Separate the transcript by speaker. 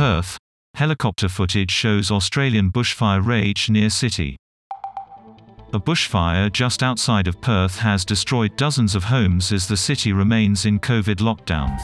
Speaker 1: Perth. Helicopter footage shows Australian bushfire rage near city. A bushfire just outside of Perth has destroyed dozens of homes as the city remains in COVID lockdown.